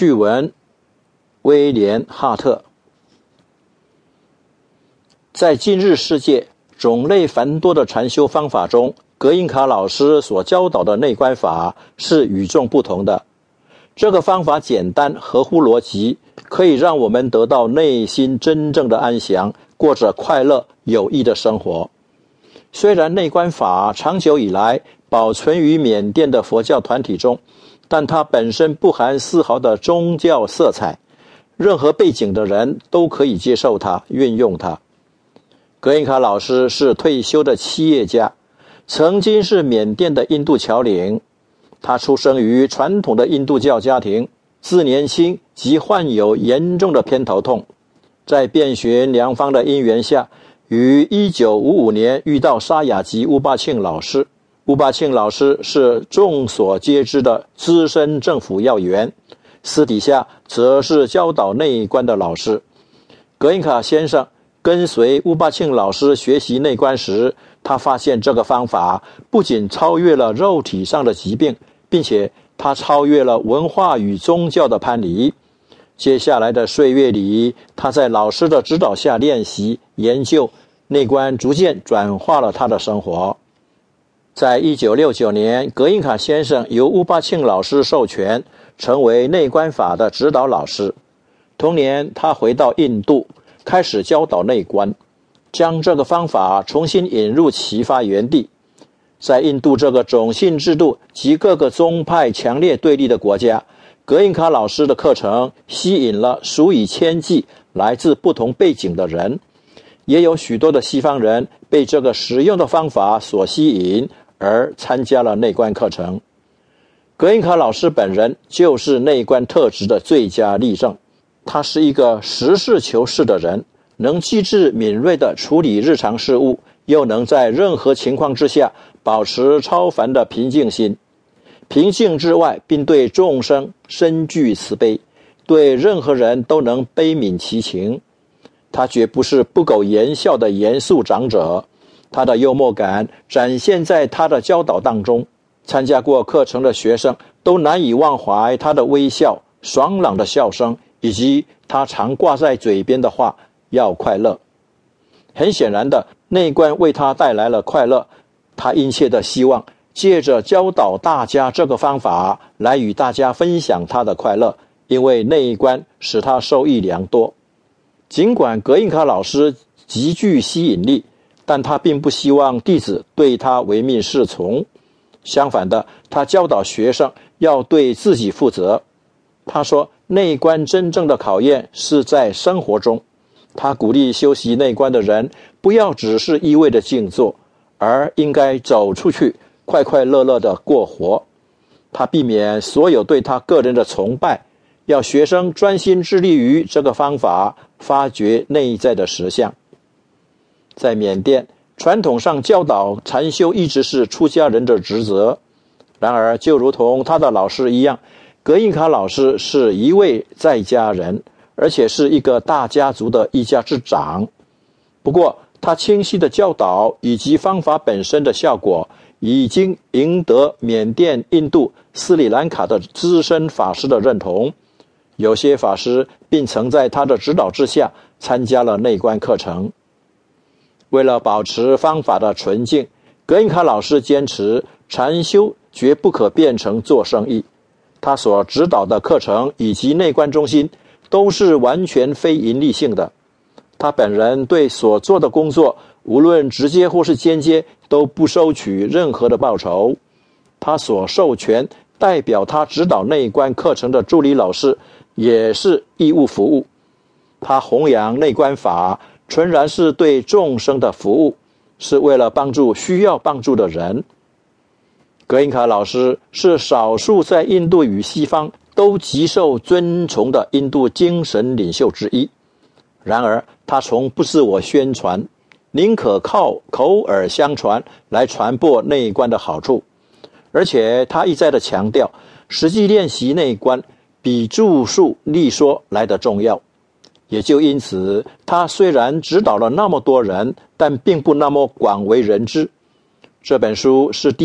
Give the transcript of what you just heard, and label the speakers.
Speaker 1: 据闻：威廉·哈特。在今日世界种类繁多的禅修方法中，格印卡老师所教导的内观法是与众不同的。这个方法简单、合乎逻辑，可以让我们得到内心真正的安详，过着快乐有益的生活。虽然内观法长久以来保存于缅甸的佛教团体中。但它本身不含丝毫的宗教色彩，任何背景的人都可以接受它、运用它。格印卡老师是退休的企业家，曾经是缅甸的印度侨领。他出生于传统的印度教家庭，自年轻即患有严重的偏头痛，在遍寻良方的因缘下，于1955年遇到沙雅吉乌巴庆老师。乌巴庆老师是众所皆知的资深政府要员，私底下则是教导内观的老师。格印卡先生跟随乌巴庆老师学习内观时，他发现这个方法不仅超越了肉体上的疾病，并且他超越了文化与宗教的藩篱。接下来的岁月里，他在老师的指导下练习研究内观，逐渐转化了他的生活。在一九六九年，格印卡先生由乌巴庆老师授权，成为内观法的指导老师。同年，他回到印度，开始教导内观，将这个方法重新引入其发源地。在印度这个种姓制度及各个宗派强烈对立的国家，格印卡老师的课程吸引了数以千计来自不同背景的人，也有许多的西方人被这个实用的方法所吸引。而参加了内观课程，格印卡老师本人就是内观特质的最佳例证。他是一个实事求是的人，能机智敏锐地处理日常事务，又能在任何情况之下保持超凡的平静心。平静之外，并对众生深具慈悲，对任何人都能悲悯其情。他绝不是不苟言笑的严肃长者。他的幽默感展现在他的教导当中，参加过课程的学生都难以忘怀他的微笑、爽朗的笑声，以及他常挂在嘴边的话：“要快乐。”很显然的，内观为他带来了快乐。他殷切的希望借着教导大家这个方法来与大家分享他的快乐，因为内观使他受益良多。尽管格印卡老师极具吸引力。但他并不希望弟子对他唯命是从，相反的，他教导学生要对自己负责。他说：“内观真正的考验是在生活中。”他鼓励修习内观的人不要只是一味的静坐，而应该走出去，快快乐乐的过活。他避免所有对他个人的崇拜，要学生专心致力于这个方法，发掘内在的实相。在缅甸，传统上教导禅修一直是出家人的职责。然而，就如同他的老师一样，格印卡老师是一位在家人，而且是一个大家族的一家之长。不过，他清晰的教导以及方法本身的效果，已经赢得缅甸、印度、斯里兰卡的资深法师的认同。有些法师并曾在他的指导之下参加了内观课程。为了保持方法的纯净，格印卡老师坚持禅修绝不可变成做生意。他所指导的课程以及内观中心都是完全非盈利性的。他本人对所做的工作，无论直接或是间接，都不收取任何的报酬。他所授权代表他指导内观课程的助理老师，也是义务服务。他弘扬内观法。纯然是对众生的服务，是为了帮助需要帮助的人。格印卡老师是少数在印度与西方都极受尊崇的印度精神领袖之一。然而，他从不自我宣传，宁可靠口耳相传来传播内观的好处，而且他一再的强调，实际练习内观比著述立说来的重要。也就因此，他虽然指导了那么多人，但并不那么广为人知。这本书是第。